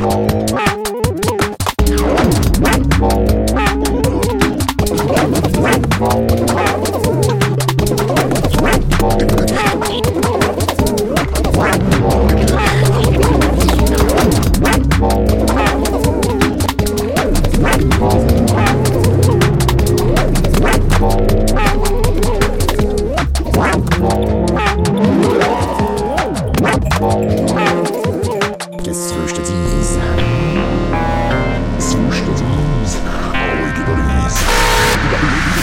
Wow.